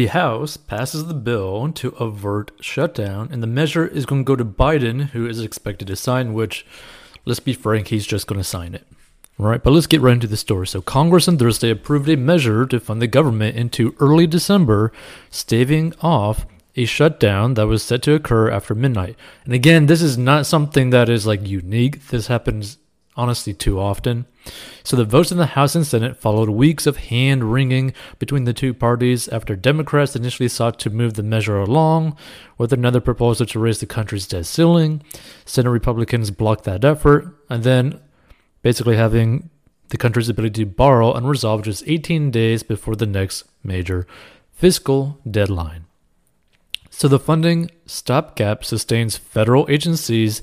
the House passes the bill to avert shutdown, and the measure is going to go to Biden, who is expected to sign, which, let's be frank, he's just going to sign it. All right, but let's get right into the story. So, Congress on Thursday approved a measure to fund the government into early December, staving off a shutdown that was set to occur after midnight. And again, this is not something that is like unique. This happens honestly too often. So the votes in the House and Senate followed weeks of hand wringing between the two parties after Democrats initially sought to move the measure along with another proposal to raise the country's debt ceiling. Senate Republicans blocked that effort, and then basically having the country's ability to borrow unresolved just 18 days before the next major fiscal deadline. So the funding stopgap sustains federal agencies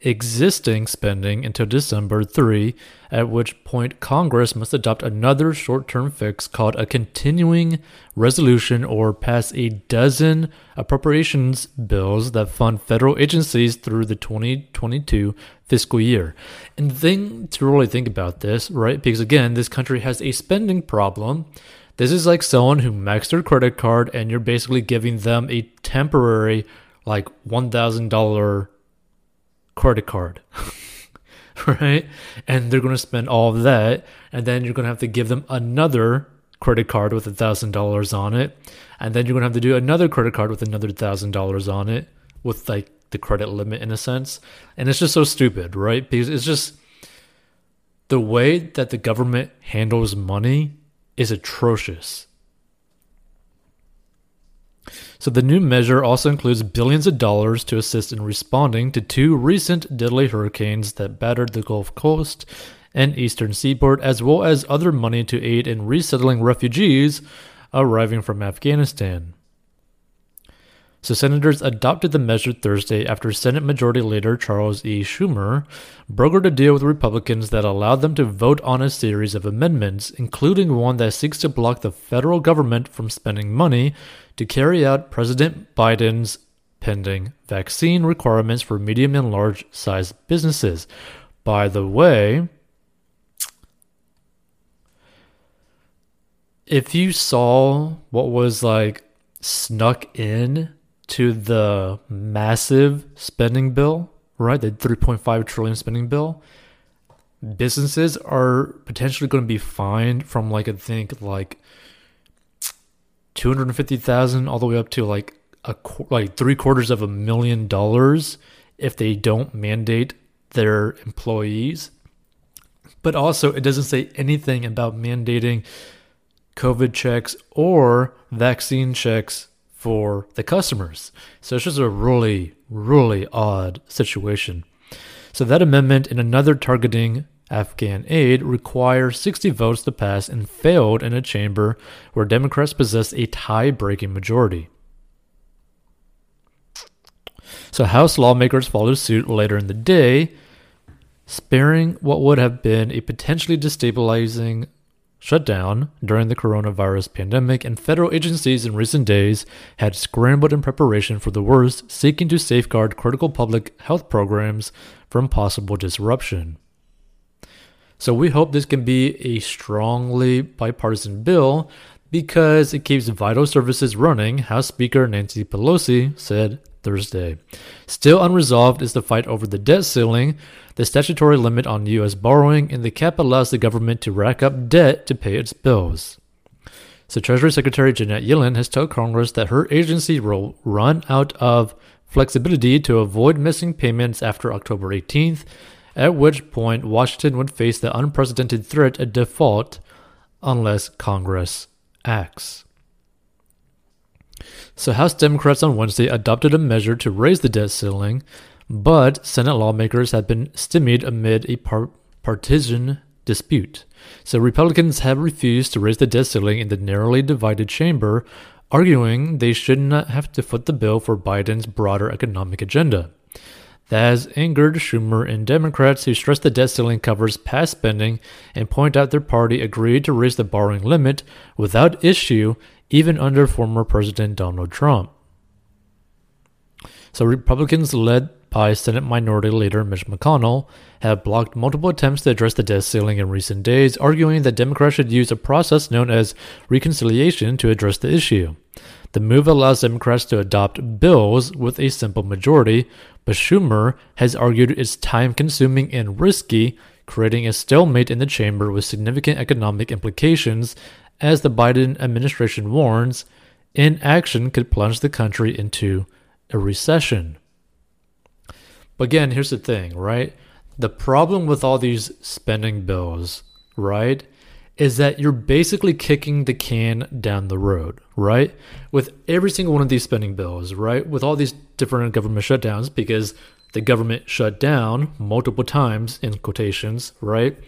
existing spending until December 3, at which point Congress must adopt another short term fix called a continuing resolution or pass a dozen appropriations bills that fund federal agencies through the 2022 fiscal year. And the thing to really think about this, right? Because again, this country has a spending problem. This is like someone who maxed their credit card and you're basically giving them a temporary, like $1,000 credit card. right? And they're going to spend all of that. And then you're going to have to give them another credit card with a $1,000 on it. And then you're going to have to do another credit card with another $1,000 on it with like the credit limit in a sense. And it's just so stupid, right? Because it's just the way that the government handles money is atrocious. So the new measure also includes billions of dollars to assist in responding to two recent deadly hurricanes that battered the Gulf Coast and eastern seaboard, as well as other money to aid in resettling refugees arriving from Afghanistan. So senators adopted the measure Thursday after Senate Majority Leader Charles E. Schumer brokered a deal with Republicans that allowed them to vote on a series of amendments, including one that seeks to block the federal government from spending money to carry out President Biden's pending vaccine requirements for medium and large sized businesses. By the way, if you saw what was like snuck in to the massive spending bill, right? The 3.5 trillion spending bill. Businesses are potentially going to be fined from like I think like 250,000 all the way up to like a like 3 quarters of a million dollars if they don't mandate their employees. But also it doesn't say anything about mandating COVID checks or vaccine checks for the customers. So it's just a really, really odd situation. So that amendment and another targeting Afghan aid require 60 votes to pass and failed in a chamber where Democrats possessed a tie breaking majority. So House lawmakers followed suit later in the day, sparing what would have been a potentially destabilizing shut down during the coronavirus pandemic, and federal agencies in recent days had scrambled in preparation for the worst, seeking to safeguard critical public health programs from possible disruption. So, we hope this can be a strongly bipartisan bill because it keeps vital services running, House Speaker Nancy Pelosi said Thursday. Still unresolved is the fight over the debt ceiling, the statutory limit on U.S. borrowing, and the cap allows the government to rack up debt to pay its bills. So, Treasury Secretary Janet Yellen has told Congress that her agency will run out of flexibility to avoid missing payments after October 18th, at which point Washington would face the unprecedented threat of default unless Congress acts. So, House Democrats on Wednesday adopted a measure to raise the debt ceiling, but Senate lawmakers have been stymied amid a par- partisan dispute. So, Republicans have refused to raise the debt ceiling in the narrowly divided chamber, arguing they should not have to foot the bill for Biden's broader economic agenda. That has angered Schumer and Democrats who stress the debt ceiling covers past spending and point out their party agreed to raise the borrowing limit without issue even under former President Donald Trump. So, Republicans led by Senate Minority Leader Mitch McConnell have blocked multiple attempts to address the debt ceiling in recent days, arguing that Democrats should use a process known as reconciliation to address the issue. The move allows Democrats to adopt bills with a simple majority, but Schumer has argued it's time consuming and risky, creating a stalemate in the chamber with significant economic implications. As the Biden administration warns, inaction could plunge the country into a recession. But again, here's the thing, right? The problem with all these spending bills, right, is that you're basically kicking the can down the road, right? With every single one of these spending bills, right? With all these different government shutdowns, because the government shut down multiple times in quotations, right?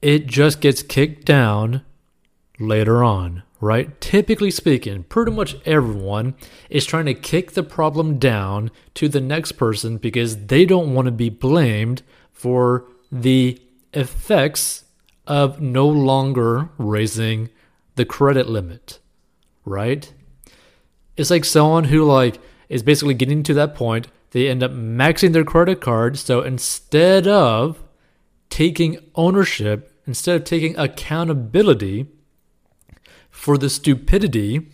It just gets kicked down later on, right? Typically speaking, pretty much everyone is trying to kick the problem down to the next person because they don't want to be blamed for the effects of no longer raising the credit limit, right? It's like someone who like is basically getting to that point, they end up maxing their credit card, so instead of taking ownership, instead of taking accountability for the stupidity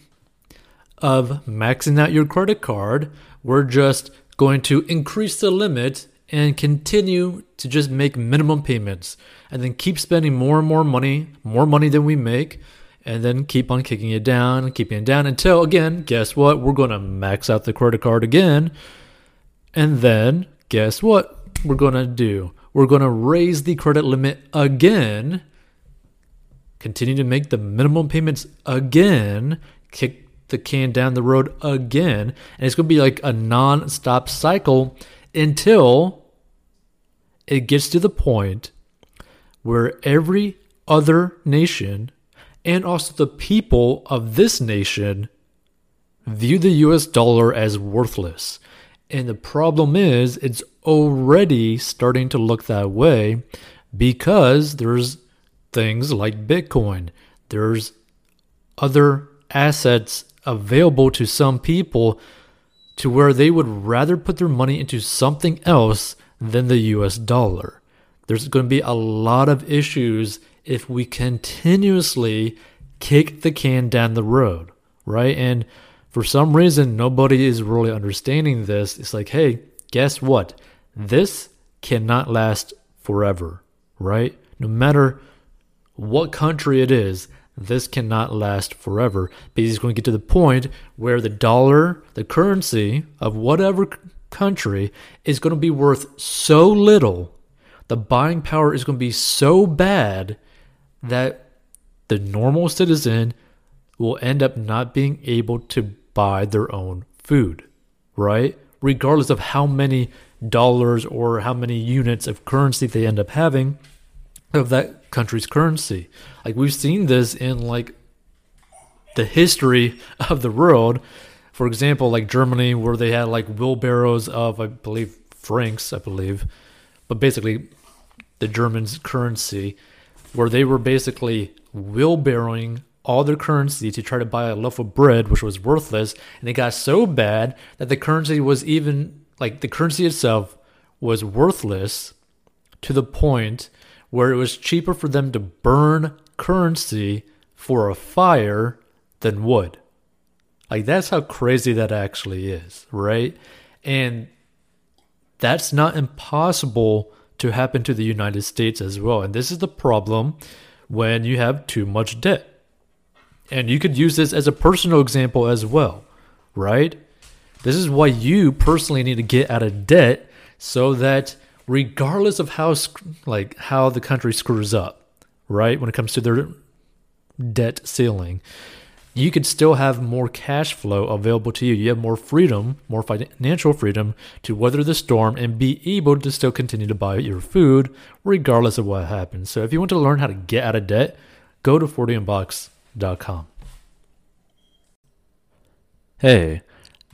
of maxing out your credit card, we're just going to increase the limit and continue to just make minimum payments and then keep spending more and more money, more money than we make, and then keep on kicking it down, keeping it down until, again, guess what? We're going to max out the credit card again. And then, guess what? We're going to do? We're going to raise the credit limit again continue to make the minimum payments again, kick the can down the road again, and it's going to be like a non-stop cycle until it gets to the point where every other nation and also the people of this nation view the US dollar as worthless. And the problem is, it's already starting to look that way because there's things like Bitcoin. There's other assets available to some people to where they would rather put their money into something else than the US dollar. There's going to be a lot of issues if we continuously kick the can down the road, right? And for some reason, nobody is really understanding this. It's like, hey, guess what? This cannot last forever, right? No matter what country it is, this cannot last forever because it's going to get to the point where the dollar, the currency of whatever country, is going to be worth so little, the buying power is going to be so bad that the normal citizen will end up not being able to buy their own food, right? Regardless of how many dollars or how many units of currency they end up having of that country's currency. Like we've seen this in like the history of the world. For example, like Germany, where they had like wheelbarrows of, I believe, francs, I believe, but basically the Germans' currency, where they were basically wheelbarrowing all their currency to try to buy a loaf of bread, which was worthless. And it got so bad that the currency was even like the currency itself was worthless to the point where it was cheaper for them to burn currency for a fire than wood. Like, that's how crazy that actually is, right? And that's not impossible to happen to the United States as well. And this is the problem when you have too much debt. And you could use this as a personal example as well, right? This is why you personally need to get out of debt so that regardless of how like how the country screws up, right? When it comes to their debt ceiling, you could still have more cash flow available to you. You have more freedom, more financial freedom to weather the storm and be able to still continue to buy your food regardless of what happens. So if you want to learn how to get out of debt, go to 40inbox.com. Hey,